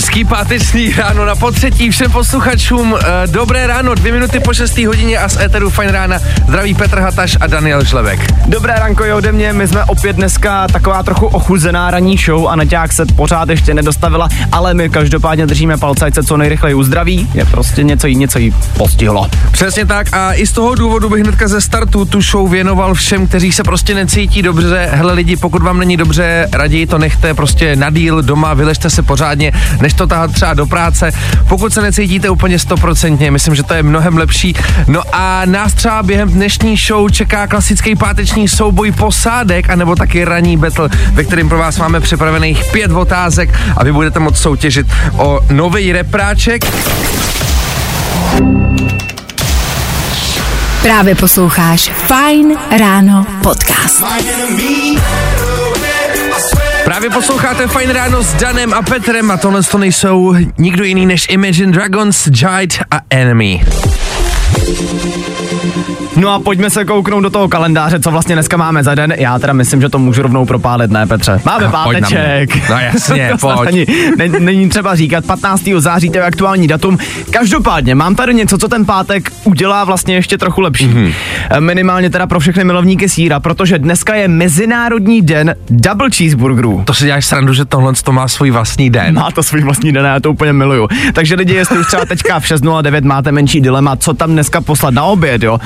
Hezký páteční ráno na potřetí všem posluchačům. Eh, Dobré ráno, dvě minuty po 6. hodině a z Eteru Fajn rána zdraví Petr Hataš a Daniel Žlebek. Dobré ranko i ode mě, my jsme opět dneska taková trochu ochuzená ranní show a Naťák se pořád ještě nedostavila, ale my každopádně držíme palce, ať se co nejrychleji uzdraví, je prostě něco jí, něco jí postihlo. Přesně tak a i z toho důvodu bych hnedka ze startu tu show věnoval všem, kteří se prostě necítí dobře. Hele lidi, pokud vám není dobře, raději to nechte prostě na díl doma, vyležte se pořádně, než to tahat třeba do práce. Pokud se necítíte úplně stoprocentně, myslím, že to je mnohem lepší. No a nás třeba během dnešní show čeká klasický páteční souboj posádek, anebo taky ranní battle, ve kterém pro vás máme připravených pět otázek a vy budete moct soutěžit o nový repráček. Právě posloucháš Fajn ráno podcast. Právě posloucháte Fajn ráno s Danem a Petrem a tohle to nejsou nikdo jiný než Imagine Dragons, Jide a Enemy. No a pojďme se kouknout do toho kalendáře, co vlastně dneska máme za den. Já teda myslím, že to můžu rovnou propálit, ne Petře? Máme mě. páteček. No jasně, pojď. Ani, ne, není třeba říkat, 15. září to je aktuální datum. Každopádně mám tady něco, co ten pátek udělá vlastně ještě trochu lepší. Mhm. Mm-hmm. Minimálně teda pro všechny milovníky síra, protože dneska je Mezinárodní den double cheeseburgerů. To si děláš srandu, že tohle to má svůj vlastní den. Má to svůj vlastní den a já to úplně miluju. Takže lidi, jestli už třeba teďka v 6.09 máte menší dilema, co tam dneska poslat na oběd, jo,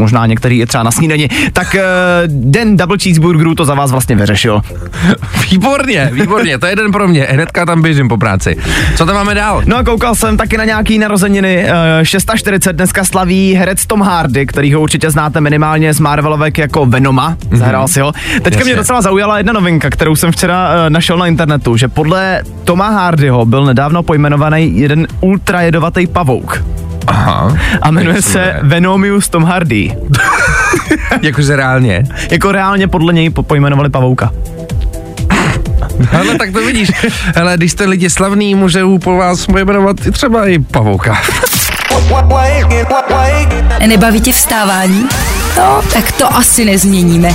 možná některý je třeba na snídani, tak uh, den double cheeseburgerů to za vás vlastně vyřešil. Výborně, výborně, to je den pro mě. Hnedka tam běžím po práci. Co tam máme dál? No a koukal jsem taky na nějaký narozeniny. Uh, 640 dneska slaví herec Tom Hardy, který ho určitě znáte minimálně z Marvelovek jako Venoma. Zahrál si ho. Teďka Jasně. mě docela zaujala jedna novinka, kterou jsem včera uh, našel na internetu, že podle Toma Hardyho byl nedávno pojmenovaný jeden ultra jedovatý pavouk. Aha. A jmenuje Jak se jmenuje? Venomius Tom Hardy. Jakože reálně. Jako reálně podle něj po- pojmenovali pavouka. Ale tak to vidíš. Hele, když jste lidi slavný, můžou po vás pojmenovat i třeba i pavouka. Nebaví tě vstávání? No, tak to asi nezměníme.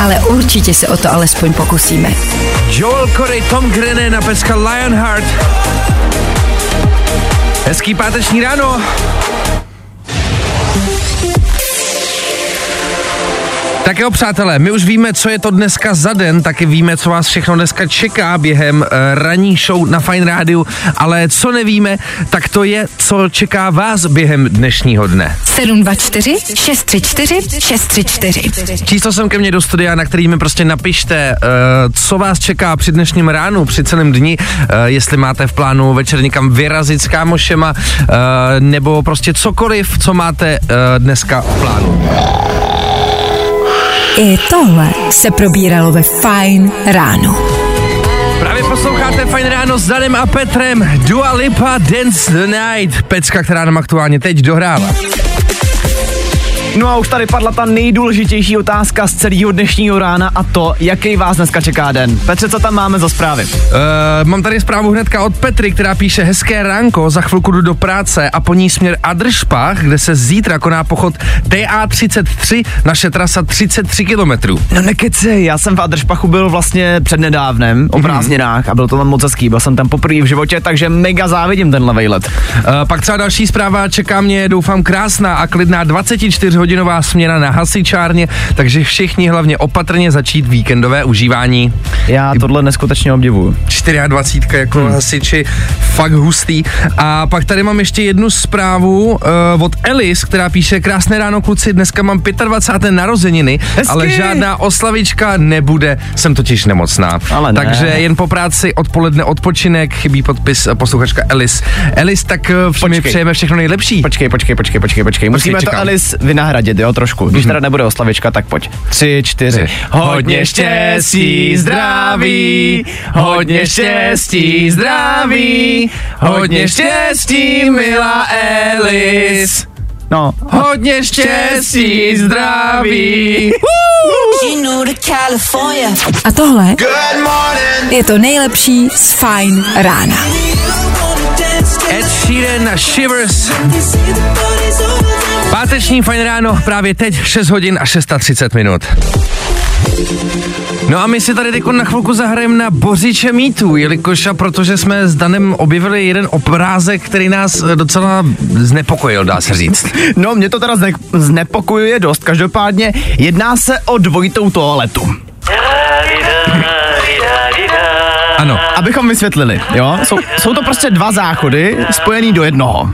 Ale určitě se o to alespoň pokusíme. Joel Corey, Tom Grennan a pecka Lionheart. Hezký páteční ráno. Tak jo, přátelé, my už víme, co je to dneska za den, taky víme, co vás všechno dneska čeká během uh, ranní show na Fine Rádiu, ale co nevíme, tak to je, co čeká vás během dnešního dne. 724 634 634. Číslo sem ke mně do studia, na který mi prostě napište, uh, co vás čeká při dnešním ránu, při celém dni, uh, jestli máte v plánu večer někam vyrazit s kámošema, uh, nebo prostě cokoliv, co máte uh, dneska v plánu. I tohle se probíralo ve Fajn ráno. Právě posloucháte Fajn ráno s Danem a Petrem, Dua Lipa, Dance the Night, pecka, která nám aktuálně teď dohrála. No a už tady padla ta nejdůležitější otázka z celého dnešního rána a to, jaký vás dneska čeká den. Petře, co tam máme za zprávy? Uh, mám tady zprávu hnedka od Petry, která píše hezké ránko, za chvilku jdu do práce a po ní směr Adršpach, kde se zítra koná pochod TA33, naše trasa 33 kilometrů. No nekecej, já jsem v Adršpachu byl vlastně přednedávnem o prázdninách a byl to tam moc hezký, byl jsem tam poprvé v životě, takže mega závidím tenhle vejlet. Uh, pak třeba další zpráva, čeká mě, doufám, krásná a klidná 24-hodinová směna na hasičárně, takže všichni hlavně opatrně začít víkendové užívání. Já tohle neskutečně obdivuju. 24 jako hmm. hasiči, fakt hustý. A pak tady mám ještě jednu zprávu uh, od Elis, která píše Krásné ráno kluci, dneska mám 25. narozeniny, Hezky. ale žádná oslavička nebude, jsem totiž nemocná. Ale ne. Takže jen po práci odpoledne odpočinek, chybí podpis eh, posluchačka Elis. Elis, tak uh, mi Počkej. přejeme všechno nejlepší. Počkej, počkej, počkej, počkej, počkej. Musíme to čekám. Alice vynahradit, jo, trošku. Když teda nebude oslavička, tak pojď. Tři, čtyři. Hodně štěstí, zdraví, hodně štěstí, zdraví, hodně štěstí, milá Elis. No, Hodně štěstí, zdraví. A tohle je to nejlepší z Fajn rána. Ed Sheeran a Shivers. Páteční fajn ráno, právě teď 6 hodin a 630 minut. No a my si tady teď na chvilku zahrajeme na Bořiče mýtů, jelikož a protože jsme s Danem objevili jeden obrázek, který nás docela znepokojil, dá se říct. No, mě to teda zne- znepokojuje dost. Každopádně jedná se o dvojitou toaletu. Ano. Abychom vysvětlili, jo? Jsou, jsou to prostě dva záchody spojený do jednoho.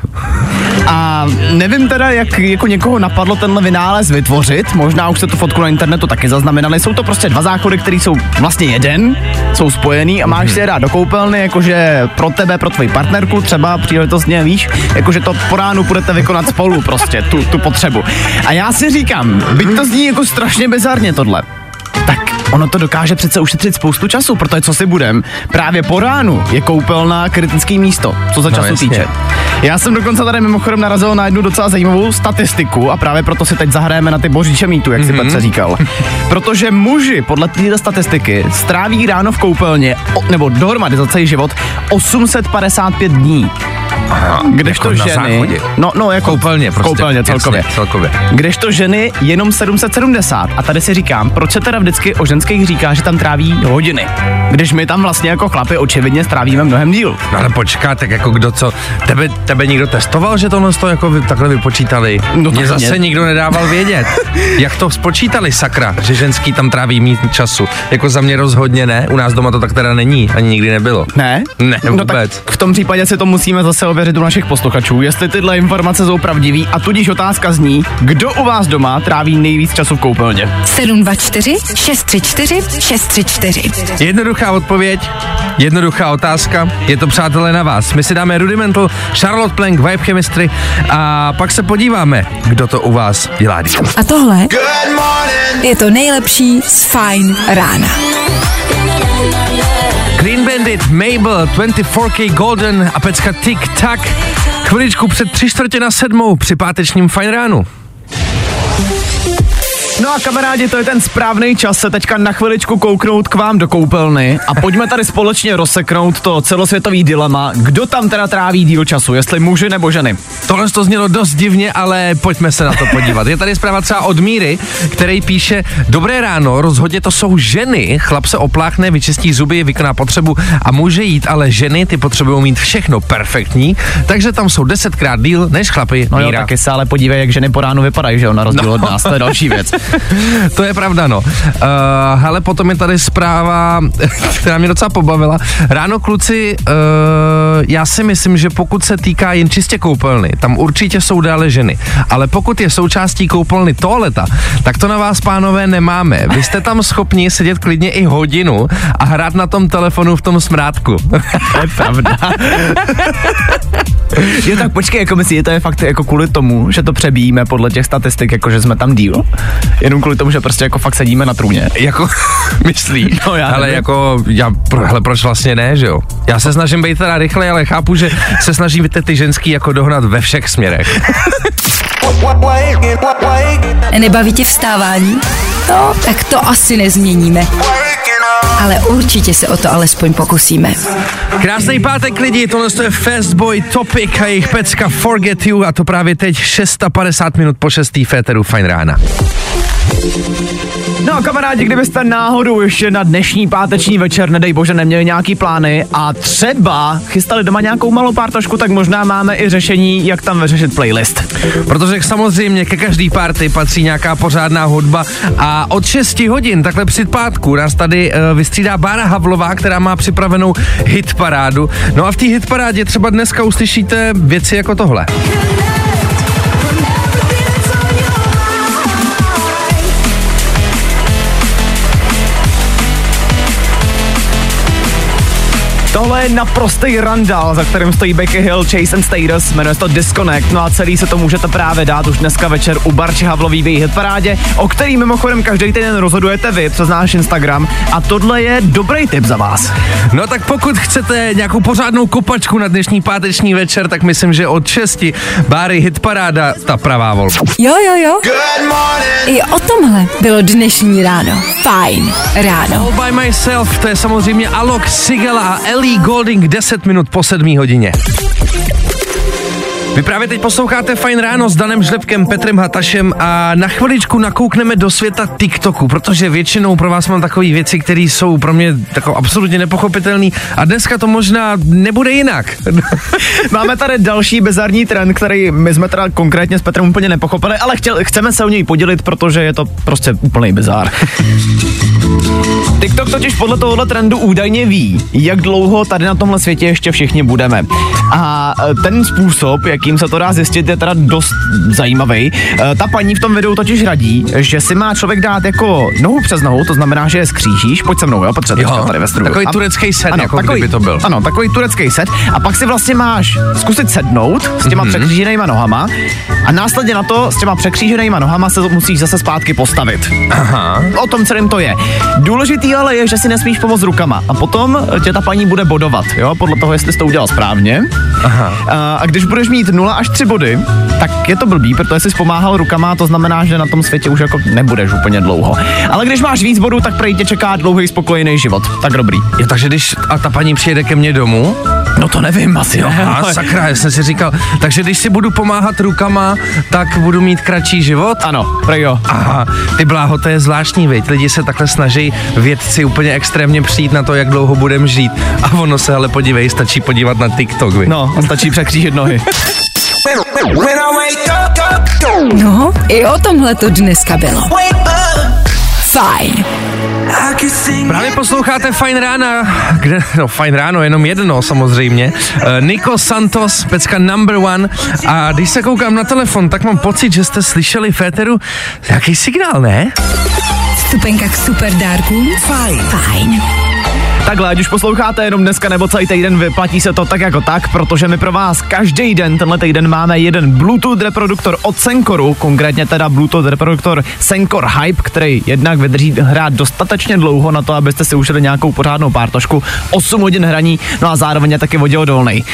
A nevím teda, jak jako někoho napadlo tenhle vynález vytvořit, možná už se tu fotku na internetu taky zaznamenali. Jsou to prostě dva záchody, které jsou vlastně jeden, jsou spojený a máš si je dát do koupelny, jakože pro tebe, pro tvoji partnerku, třeba příležitostně víš, jakože to po ránu budete vykonat spolu prostě, tu, tu potřebu. A já si říkám, byť to zní jako strašně bizarně tohle, ono to dokáže přece ušetřit spoustu času, protože co si budem, právě po ránu je koupelna kritický místo, co se No, času jasně. týče. Já jsem dokonce tady mimochodem narazil na jednu docela zajímavou statistiku a právě proto si teď zahrajeme na ty božíče mýtu, jak si Mhm. Petře říkal. Protože muži podle této statistiky stráví ráno v koupelně, o, nebo dohromady za celý život, 855 dní. Kdežto jako na ženy... No, no, jako Koupelně prostě. Koupelně celkově. Jasně, celkově. Kdežto ženy jenom 770. A tady si říkám, proč se teda vždycky o ženských říká, že tam tráví hodiny. Když my tam vlastně jako chlapi očividně strávíme mnohem díl. No ale počká, tak jako kdo co, tebe, tebe někdo testoval, že tohle to jako vy, takhle vypočítali? No Mně tak zase mě- nikdo nedával vědět. Jak to spočítali, sakra, že ženský tam tráví mít času? Jako za mě rozhodně ne, u nás doma to tak teda není, ani nikdy nebylo. Ne? Ne, No vůbec. tak v tom případě si to musíme zase ověřit u našich posluchačů, jestli tyhle informace jsou pravdivý a tudíž otázka zní, kdo u vás doma tráví nejvíc času v koupelně. 724 634 634. Jednoduchá odpověď, jednoduchá otázka, je to přátelé na vás. My si dáme Rudimental, Charlotte Plank, Vibe Chemistry a pak se podíváme, kdo to u vás dělá. A tohle je to nejlepší z Fine rána. Bandit, Mabel, 24K Golden a pecka Tic Tac. Chviličku před tři čtvrtě na sedmou při pátečním fajn ránu. No a kamarádi, to je ten správný čas se teďka na chviličku kouknout k vám do koupelny a pojďme tady společně rozseknout to celosvětový dilema, kdo tam teda tráví díl času, jestli muži nebo ženy. Tohle to znělo dost divně, ale pojďme se na to podívat. Je tady zpráva třeba od Míry, který píše, dobré ráno, rozhodně to jsou ženy, chlap se opláchne, vyčistí zuby, vykoná potřebu a může jít, ale ženy ty potřebují mít všechno perfektní, takže tam jsou desetkrát díl než chlapy. No jo, Míra. taky se ale podívej, jak ženy po ránu vypadají, že jo, na rozdíl no. od nás, to je další věc. to je pravda, no. Uh, hele, potom je tady zpráva, která mě docela pobavila. Ráno, kluci, uh, já si myslím, že pokud se týká jen čistě koupelny, tam určitě jsou dále ženy. Ale pokud je součástí koupelny toaleta, tak to na vás, pánové, nemáme. Vy jste tam schopni sedět klidně i hodinu a hrát na tom telefonu v tom smrádku. To je pravda. jo, tak počkej, jako myslíš, to je fakt jako kvůli tomu, že to přebíjíme podle těch statistik, jako že jsme tam díl. Jenom kvůli tomu, že prostě jako fakt sedíme na trůně. jako, myslí. No, já ale nevím. jako, já, pro, hele, proč vlastně ne, že jo? Já se snažím být teda rychle, ale chápu, že se snažíte ty ženský jako dohnat ve všech směrech. Nebaví tě vstávání? No, tak to asi nezměníme. Ale určitě se o to alespoň pokusíme. Krásný pátek lidi, tohle je Fastboy Topic a jejich pecka Forget You a to právě teď 650 minut po 6. féteru Fajn rána. No a kamarádi, kdybyste náhodou ještě na dnešní páteční večer, nedej bože, neměli nějaký plány a třeba chystali doma nějakou malou pártošku, tak možná máme i řešení, jak tam vyřešit playlist. Protože samozřejmě ke každý party patří nějaká pořádná hudba a od 6 hodin, takhle při pátku, nás tady uh, vystřídá Bára Havlová, která má připravenou hitparádu. No a v té hitparádě třeba dneska uslyšíte věci jako tohle. Tohle je naprostý randal, za kterým stojí Becky Hill, Chase and Status, jmenuje se to Disconnect, no a celý se to můžete právě dát už dneska večer u Barči Havlový v její hitparádě, o který mimochodem každý týden rozhodujete vy přes náš Instagram a tohle je dobrý tip za vás. No tak pokud chcete nějakou pořádnou kopačku na dnešní páteční večer, tak myslím, že od 6 Báry hitparáda ta pravá volba. Jo, jo, jo. I o tomhle bylo dnešní ráno. Fajn ráno. All by myself, to je samozřejmě Alok, Sigela a Ellie Golding 10 minut po 7 hodině. Vy právě teď posloucháte Fajn ráno s Danem Žlepkem, Petrem Hatašem a na chviličku nakoukneme do světa TikToku, protože většinou pro vás mám takové věci, které jsou pro mě tako absolutně nepochopitelné a dneska to možná nebude jinak. Máme tady další bizarní trend, který my jsme teda konkrétně s Petrem úplně nepochopili, ale chtěl, chceme se o něj podělit, protože je to prostě úplný bizar. TikTok totiž podle tohohle trendu údajně ví, jak dlouho tady na tomhle světě ještě všichni budeme. A e, ten způsob, jakým se to dá zjistit, je teda dost zajímavý. E, ta paní v tom videu totiž radí, že si má člověk dát jako nohu přes nohu, to znamená, že je skřížíš, pojď se mnou, jo, potřebuji tady ve studiu. Takový turecký set, ano, jako takový, kdyby to byl. Ano, takový turecký set. A pak si vlastně máš zkusit sednout s těma mm-hmm. překříženýma nohama a následně na to s těma překříženýma nohama se musíš zase zpátky postavit. Aha. O tom celém to je. Důležitý ale je, že si nesmíš pomoct rukama a potom tě ta paní bude bodovat, jo, podle toho, jestli jsi to udělal správně. Aha. A, a když budeš mít 0 až 3 body, tak je to blbý, protože jsi pomáhal rukama, to znamená, že na tom světě už jako nebudeš úplně dlouho. Ale když máš víc bodů, tak prej tě čeká dlouhý spokojený život. Tak dobrý. Je, takže když a ta paní přijede ke mně domů, No to nevím, asi jo. a sakra, já jsem si říkal, takže když si budu pomáhat rukama, tak budu mít kratší život? Ano, prej jo. Aha, ty bláho, to je zvláštní, viď? Lidi se takhle snaží vědci úplně extrémně přijít na to, jak dlouho budeme žít. A ono se ale podívej, stačí podívat na TikTok, viď? No, a stačí překřížit nohy. No, i o tomhle to dneska bylo. Fajn. Právě posloucháte Fajn rána, kde, no Fajn ráno, jenom jedno samozřejmě. Uh, Nico Santos, pecka number one. A když se koukám na telefon, tak mám pocit, že jste slyšeli Féteru nějaký signál, ne? Stupenka k super dárkům. Fajn. Fajn. Takhle, ať už posloucháte jenom dneska nebo celý týden, vyplatí se to tak jako tak, protože my pro vás každý den, tenhle týden máme jeden Bluetooth reproduktor od Senkoru, konkrétně teda Bluetooth reproduktor Senkor Hype, který jednak vydrží hrát dostatečně dlouho na to, abyste si ušili nějakou pořádnou pártošku, 8 hodin hraní, no a zároveň je taky voděodolný.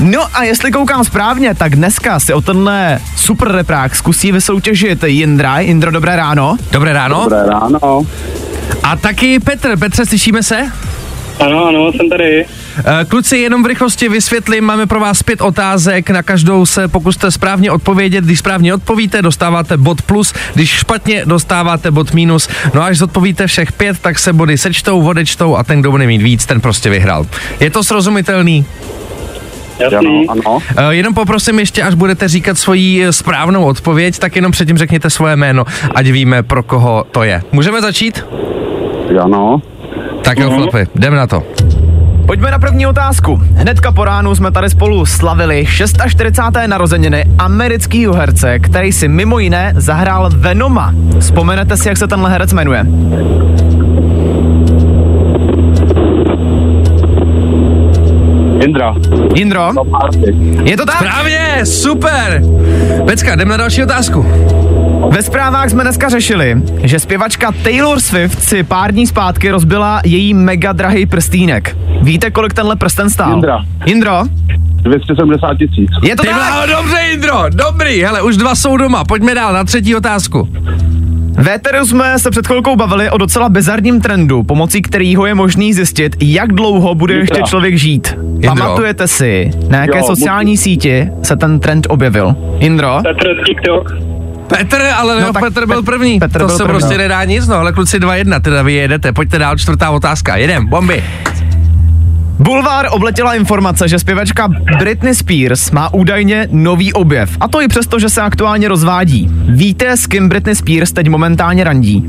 No a jestli koukám správně, tak dneska si o tenhle super reprák zkusí vysoutěžit Jindra. Jindro, dobré ráno. Dobré ráno. Dobré ráno. A taky Petr. Petře, slyšíme se? Ano, ano, jsem tady. Eh, Kluci, jenom v rychlosti vysvětlím, máme pro vás pět otázek, na každou se pokuste správně odpovědět, když správně odpovíte, dostáváte bod plus, když špatně dostáváte bod minus, no a až zodpovíte všech pět, tak se body sečtou, odečtou a ten, kdo bude mít víc, ten prostě vyhrál. Je to srozumitelný? Jasný. Ano, ano. Uh, jenom poprosím ještě, až budete říkat svoji eh, správnou odpověď, tak jenom předtím řekněte svoje jméno, ať víme, pro koho to je. Můžeme začít? Ano. Tak jo, chlapi, jdeme na to. Pojďme na první otázku. Hnedka po ránu jsme tady spolu slavili 46. narozeniny amerického herce, který si mimo jiné zahrál Venoma. Vzpomenete si, jak se tenhle herec jmenuje? Indra. Jindro? Je to tak? Správně, super! Pecka, jdeme na další otázku. Ve zprávách jsme dneska řešili, že zpěvačka Taylor Swift si pár dní zpátky rozbila její mega drahý prstýnek. Víte, kolik tenhle prsten stál? Jindra. Jindro? 270 tisíc. Je to Ty tak? bláho, dobře, Indro, dobrý, hele, už dva jsou doma, pojďme dál na třetí otázku. V éteru jsme se před chvilkou bavili o docela bizarním trendu, pomocí kterého je možný zjistit, jak dlouho bude Jindra. ještě člověk žít. Pamatujete si, na jaké Jo, sociální síti se ten trend objevil? Indro? Petr TikTok. Petr, ale No no, tak Petr Pet- byl první, Petr to byl se první. prostě nedá nic, no, ale kluci 2-1, teda vy jedete, pojďte dál, čtvrtá otázka, jedem, bomby. Bulvár obletěla informace, že zpěvačka Britney Spears má údajně nový objev. A to i přesto, že se aktuálně rozvádí. Víte, s kým Britney Spears teď momentálně randí?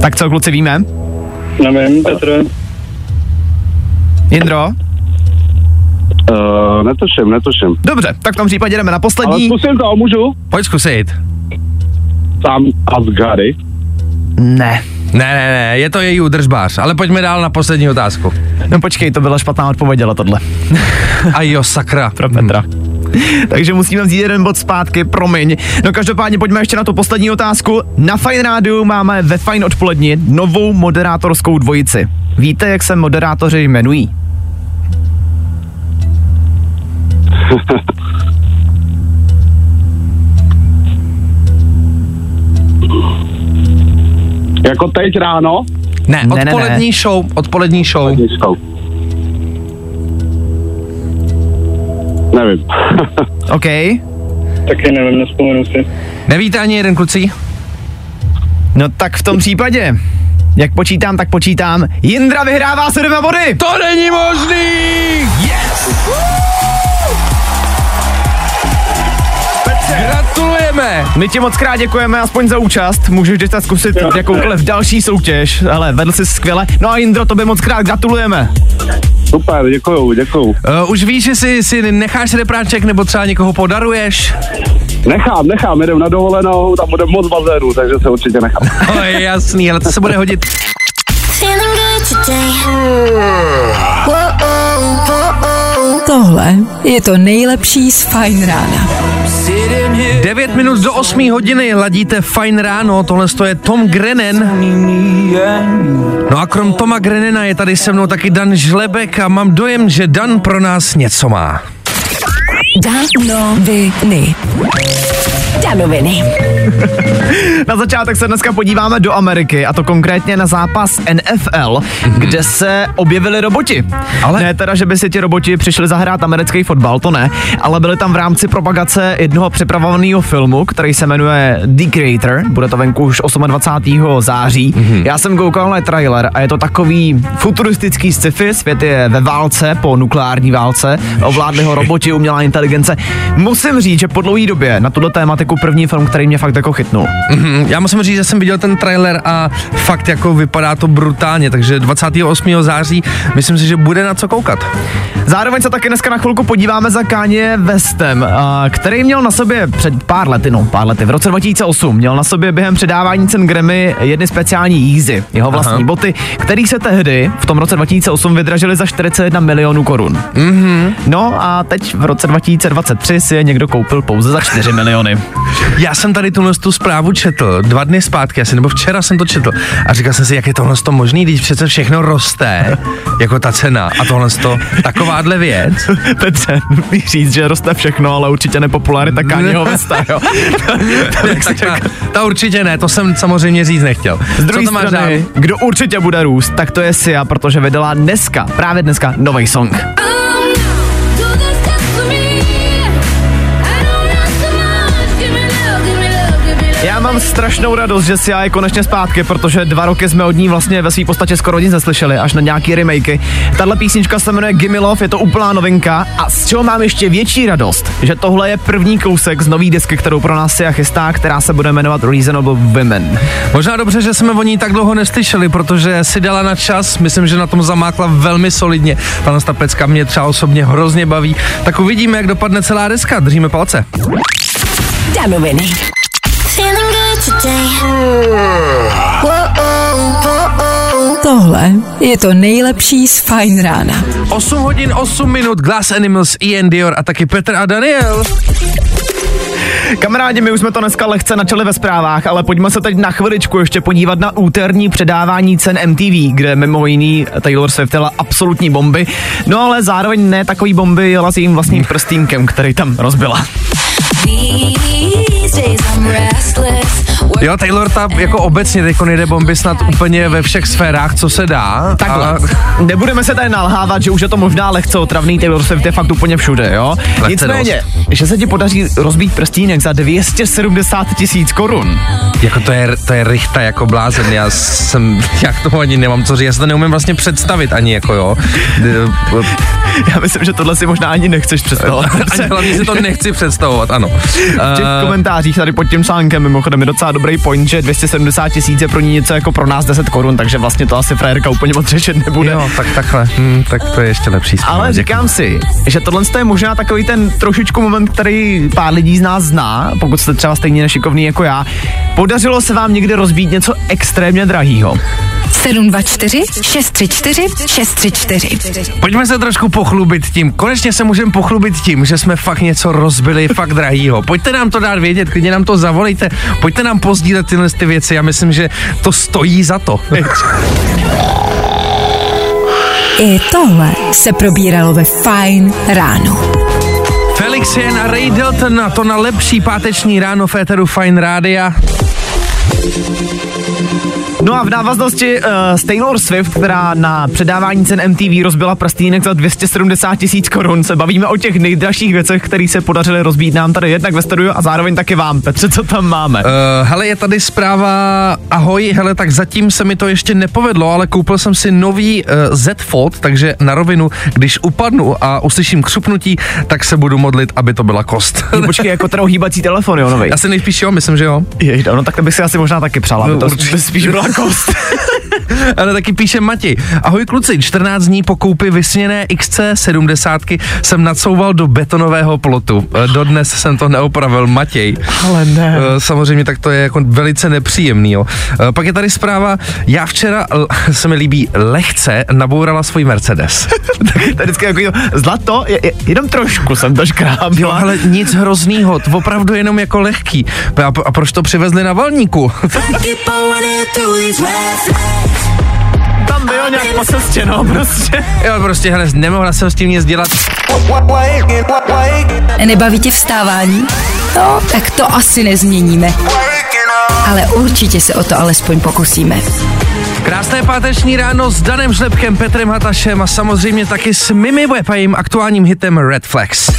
tak co, kluci, víme? Nevím, Petr. Jindro? Uh, netuším, netuším. Dobře, tak v tom případě jdeme na Ale poslední. zkusím to, můžu? Pojď zkusit. Sám Asgary. Ne. Ne, ne, ne, je to její udržbář, ale pojďme dál na poslední otázku. No počkej, to byla špatná odpověď, ale tohle. A jo, sakra. pro Petra. Takže musíme vzít jeden bod zpátky, promiň. No každopádně pojďme ještě na tu poslední otázku. Na Fine Rádiu máme ve Fine odpoledni novou moderátorskou dvojici. Víte, jak se moderátoři jmenují? Jako teď ráno? Ne, Ne, ne, ne. odpolední show, odpolední show. Nevím. OK. Taky nevím, nespomenu si. Nevíte ani jeden kluci? No tak v tom případě, jak počítám, tak počítám. Jindra vyhrává se dvěma body. To není možný! Yes! Gratulujeme! My ti moc krát děkujeme aspoň za účast. Můžeš teď zkusit jakoukoliv další soutěž, ale vedl jsi skvěle. No a Jindro, tobě moc krát gratulujeme. Super, děkuju, děkuju. Uh, už víš, že si, si necháš repráček nebo třeba někoho podaruješ? Nechám, nechám, jedem na dovolenou, tam bude moc bazénů, takže se určitě nechám. To je jasný, ale to se bude hodit. Tohle je to nejlepší z Fajn rána. 9 minut do 8 hodiny ladíte fajn ráno, tohle je Tom Grennan. No a krom Toma Grennana je tady se mnou taky Dan Žlebek a mám dojem, že Dan pro nás něco má. Danoviny. Danoviny. Na začátek se dneska podíváme do Ameriky a to konkrétně na zápas NFL, kde se objevili roboti. Ale ne teda, že by si ti roboti přišli zahrát americký fotbal, to ne, ale byli tam v rámci propagace jednoho připravovaného filmu, který se jmenuje The Creator, bude to venku už 28. září. Já jsem koukal na trailer a je to takový futuristický sci-fi, svět je ve válce, po nukleární válce, ovládli ho roboti, umělá inteligence. Musím říct, že po dlouhé době na tuto tématiku první film, který mě fakt jako chytnul. Mhm, Já musím říct, že jsem viděl ten trailer a fakt jako vypadá to brutálně, takže 28. září myslím si, že bude na co koukat. Zároveň se taky dneska na chvilku podíváme za Káně Westem, a, který měl na sobě před pár lety, no pár lety, v roce 2008, měl na sobě během předávání cen Grammy jedny speciální jízy, jeho vlastní Aha. boty, který se tehdy v tom roce 2008 vydražily za 41 milionů korun. Mm-hmm. No a teď v roce 2023 si je někdo koupil pouze za 4 miliony. Já jsem tady tuhle tu zprávu četl dva dny zpátky asi, nebo včera jsem to četl a říkal jsem si, jak je tohle to možný, když přece všechno roste, jako ta cena a tohle to, takováhle věc. Petře, nutný říct, že roste všechno, ale určitě nepopularita Káněho Westa, jo. tak ta, ta určitě ne, to jsem samozřejmě říct nechtěl. Z druhé Co to máš strany, dál? kdo určitě bude růst, tak to je Sia, protože vydala dneska, právě dneska, nový song. Já mám strašnou radost, že Sia je konečně zpátky, protože dva roky jsme od ní vlastně ve své podstatě skoro nic neslyšeli, až na nějaký remakey. Tahle písnička se jmenuje Gimme Love, je to úplná novinka a z čeho mám ještě větší radost, že tohle je první kousek z nový desky, kterou pro nás Sia chystá, která se bude jmenovat Reasonable Women. Možná dobře, že jsme o ní tak dlouho neslyšeli, protože si dala na čas, myslím, že na tom zamákla velmi solidně. Tahle ta pecka mě třeba osobně hrozně baví. Tak uvidíme, jak dopadne celá deska. Držíme palce. Danoviny. Tohle je to nejlepší z Fajn rána. 8 hodin 8 minut, Glass Animals, Ian Dior a taky Petr a Daniel. Kamarádi, my už jsme to dneska lehce načali ve zprávách, ale pojďme se teď na chviličku ještě podívat na úterní předávání cen MTV, kde mimo jiný Taylor Swift jela absolutní bomby, no ale zároveň ne takový bomby jela s jejím vlastním prstínkem, který tam rozbila. These days I'm restless. Jo, Taylor ta jako obecně teď jede bomby snad úplně ve všech sférách, co se dá. Takhle. A Nebudeme se tady nalhávat, že už je to možná lehce otravný, Taylor Swift je fakt úplně všude, jo? Lehce Nicméně, že se ti podaří rozbít prstínek za 270 tisíc korun. jako to je, to je rychta jako blázen, já jsem, jak toho ani nemám co říct, já se to neumím vlastně představit ani jako jo. Já myslím, že tohle si možná ani nechceš představovat. Ani hlavně si to nechci představovat, ano. V těch Eh, komentářích tady pod tím článkem mimochodem je docela dobrý point, že 270 tisíc je pro ní něco jako pro nás 10 korun, takže vlastně to asi frajerka úplně moc řešit nebude. Jo, tak takhle, hm, tak to je ještě lepší. zpráva, Ale říkám si, že tohle je možná takový ten trošičku moment, který pár lidí z nás zná, pokud jste třeba stejně nešikovný jako já. Podařilo se vám někdy rozbít něco extrémně drahýho? 724 634 634. Pojďme se trošku pochlubit tím. Konečně se můžeme pochlubit tím, že jsme fakt něco rozbili fakt drahýho. Pojďte nám to dát vědět, klidně nám to zavolejte, pojďte nám pozdílet tyhle ty věci. Já myslím, že to stojí za to. I tohle se probíralo ve Fajn ráno. Felix Jen a Ray Dalton a to na lepší páteční ráno v éteru Fine Rádia. No a v návaznosti uh, s Taylor Swift, která na předávání cen MTV rozbila prstýnek za 270 tisíc korun, se bavíme o těch nejdražších věcech, které se podařily rozbít nám tady jednak ve studiu a zároveň taky vám. Petře, co tam máme? Uh, hele, je tady zpráva, ahoj, hele, tak zatím se mi to ještě nepovedlo, ale koupil jsem si nový uh, Z Fold, takže na rovinu, když upadnu a uslyším křupnutí, tak se budu modlit, aby to byla kost. Jo, Počkej, jako teda hýbací telefon, jo, novej. Asi nejspíš jo, myslím, že jo. Jej, no tak to bych si asi možná taky přál, aby No, to určitě. spíš byla kost. Ale taky píše Mati. Ahoj kluci, 14 dní po koupi vysněné XC70 jsem nadsouval do betonového plotu. Eh, Dodnes jsem to neopravil, Matěj. Ale ne. Eh, Samozřejmě tak to je jako velice nepříjemný. Jo. Eh, Pak je tady zpráva, já včera, se mi líbí, lehce nabourala svůj Mercedes. To je vždycky jako to, zlato, je, je, jenom trošku jsem to Jo, škrábila. ale nic hroznýho, to opravdu jenom jako lehký. A, a proč to přivezli na valníku? Tam bylo nějak po cestě, no, prostě. jo, prostě, hele, nemohla jsem s tím nic dělat. Nebaví tě vstávání? No, tak to asi nezměníme. Ale určitě se o to alespoň pokusíme. Krásné páteční ráno s Danem Žlepkem, Petrem Hatašem a samozřejmě taky s Mimi jejím aktuálním hitem Red Flags.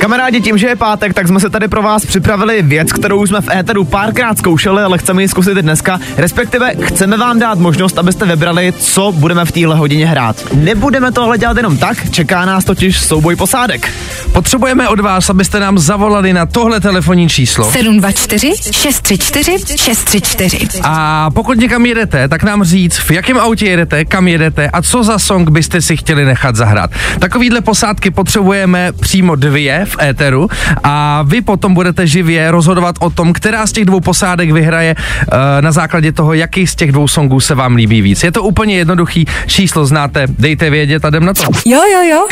Kamarádi, tím, že je pátek, tak jsme se tady pro vás připravili věc, kterou jsme v éteru párkrát zkoušeli, ale chceme ji zkusit i dneska. Respektive chceme vám dát možnost, abyste vybrali, co budeme v téhle hodině hrát. Nebudeme tohle dělat jenom tak, čeká nás totiž souboj posádek. Potřebujeme od vás, abyste nám zavolali na tohle telefonní číslo. 724 634 634. A pokud někam jedete, tak nám říct, v jakém autě jedete, kam jedete a co za song byste si chtěli nechat zahrát. Takovýhle posádky potřebujeme přímo dvě v éteru a vy potom budete živě rozhodovat o tom, která z těch dvou posádek vyhraje uh, na základě toho, jaký z těch dvou songů se vám líbí víc. Je to úplně jednoduchý, číslo znáte, dejte vědět a jdem na to. Jo, jo, jo.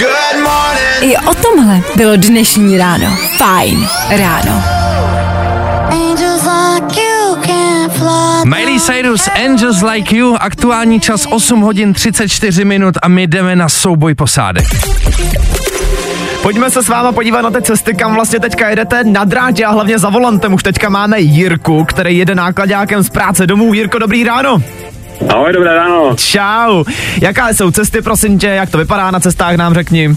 I o tomhle bylo dnešní ráno. Fajn ráno. Miley Cyrus, Angels Like You, aktuální čas 8 hodin 34 minut a my jdeme na souboj posádek. Pojďme se s váma podívat na ty cesty, kam vlastně teďka jedete na drátě a hlavně za volantem. Už teďka máme Jirku, který jede nákladákem z práce domů. Jirko, dobrý ráno. Ahoj, dobré ráno. Čau. Jaká jsou cesty, prosím tě, jak to vypadá na cestách, nám řekni.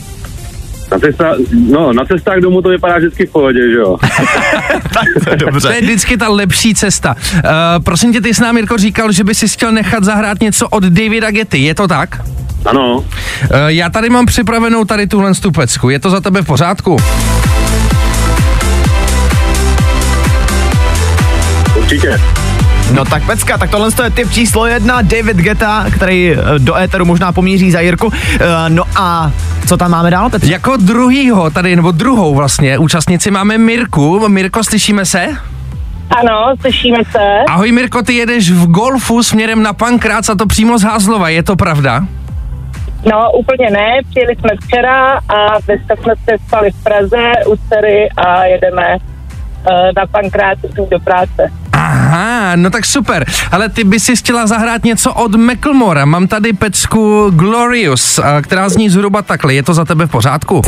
Na, cesta, no, na cestách domů to vypadá vždycky v pohodě, že jo? tak to je To je vždycky ta lepší cesta. Uh, prosím tě, ty jsi nám, Jirko, říkal, že by si chtěl nechat zahrát něco od Davida Getty, je to tak? Ano, Uh, já tady mám připravenou tady tuhle stupecku, je to za tebe v pořádku? určitě. No tak pecka, tak tohle je typ číslo jedna, David Geta, který eh, do éteru možná pomíří za Jirku. Eh, No a co tam máme dál, Petře? Jako druhýho tady, nebo druhou vlastně, účastnici máme Mirku. Mirko, slyšíme se? Ano, slyšíme se. Ahoj Mirko, ty jedeš v golfu směrem na Pankrác a to přímo z Házlova, je to pravda? No, úplně ne. Přijeli jsme včera a dneska jsme se spali v Praze u dcery a jedeme uh, na Pankrátu do práce. Aha, no tak super. Ale ty by si chtěla zahrát něco od Macklemora. Mám tady pecku Glorious, a která zní zhruba takhle. Je to za tebe v pořádku?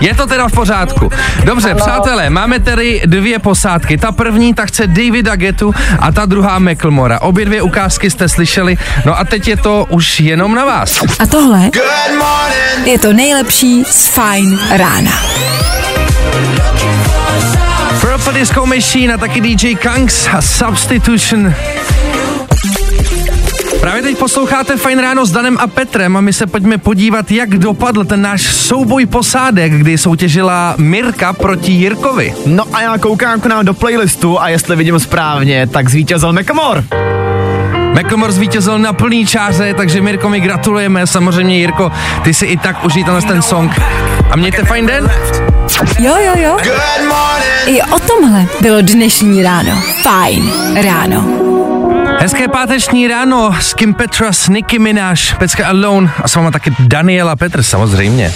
Je to teda v pořádku. Dobře, přátelé, máme tady dvě posádky. Ta první, ta chce Davida Getu a ta druhá Macklemora. Obě dvě ukázky jste slyšeli. No a teď je to už jenom na vás. A tohle je to nejlepší z Fajn rána. Purple Disco Machine a taky DJ Kangs a Substitution. Právě teď posloucháte Fajn ráno s Danem a Petrem a my se pojďme podívat, jak dopadl ten náš souboj posádek, kdy soutěžila Mirka proti Jirkovi. No a já koukám k nám do playlistu a jestli vidím správně, tak zvítězil Mekamor. McLemore zvítězil na plný čáře, takže Mirko, my gratulujeme. Samozřejmě Jirko, ty si i tak užij ten song. A mějte fajn den. Jo, jo, jo. I o tomhle bylo dnešní ráno. Fajn ráno. Hezké páteční ráno s Kim Petras, Nicki Minaj, Pecka Alone a s váma taky Daniela Petr samozřejmě.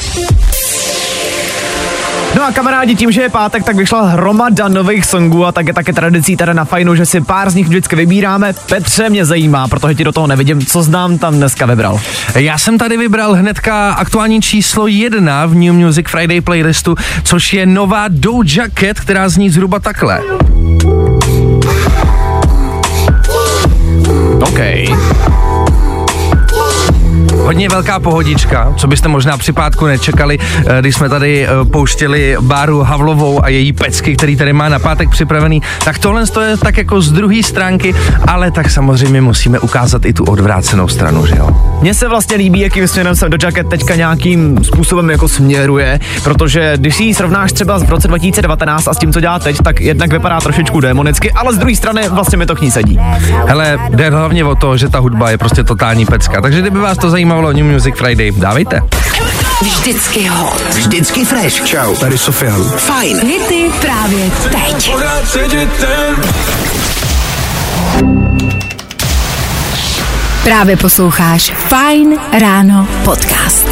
No a kamarádi, tím, že je pátek, tak vyšla hromada nových songů a tak je také tradicí tady na fajnu, že si pár z nich vždycky vybíráme. Petře mě zajímá, protože ti do toho nevidím, co znám tam dneska vybral. Já jsem tady vybral hnedka aktuální číslo jedna v New Music Friday playlistu, což je nová Doja Cat, která zní zhruba takhle. OK. Hodně velká pohodička, co byste možná při pátku nečekali, eh, když jsme tady eh, pouštěli Báru Havlovou a její pecky, který tady má na pátek připravený. Tak tohle to je tak jako z druhé stránky, ale tak samozřejmě musíme ukázat i tu odvrácenou stranu, že jo? Mně se vlastně líbí, jakým směrem se do Jacket teďka nějakým způsobem jako směruje, protože když si ji srovnáš třeba v roce 2019 a s tím, co dělá teď, tak jednak vypadá trošičku demonicky, ale z druhé strany vlastně mi to k ní sedí. Hele, jde hlavně o to, že ta hudba je prostě totální pecka. Takže kdyby vás to zajímalo, New Music Friday, dávejte. Vždycky hot. Vždycky fresh. Čau, tady Sofian. Fajn. Hity právě teď. Právě posloucháš Fine Ráno podcast.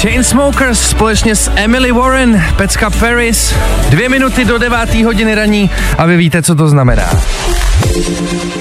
Chainsmokers společně s Emily Warren, pecka Paris, dvě minuty do devátý hodiny raní a vy víte, co to znamená.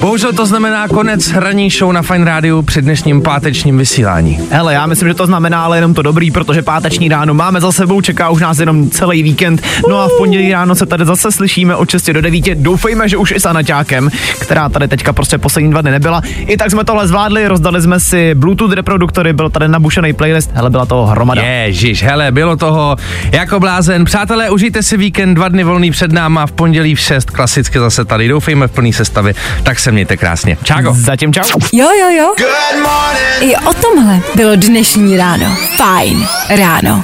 Bohužel to znamená konec ranní show na Fine Rádiu při dnešním pátečním vysílání. Hele, já myslím, že to znamená ale jenom to dobrý, protože páteční ráno máme za sebou, čeká už nás jenom celý víkend. No a v pondělí ráno se tady zase slyšíme od 6 do 9. Doufejme, že už i s Anaťákem, která tady teďka prostě poslední dva dny nebyla. I tak jsme tohle zvládli, rozdali jsme si Bluetooth reproduktory, byl tady nabušený playlist, hele, byla to hromada. Ježíš, hele, bylo toho jako blázen. Přátelé, užijte si víkend, dva dny volný před náma, v pondělí v 6, klasicky zase tady. Doufejme v plný sestavy, tak se mějte krásně. Čágo. Zatím čau. Jo, jo, jo. I o tomhle bylo dnešní ráno. Fajn ráno.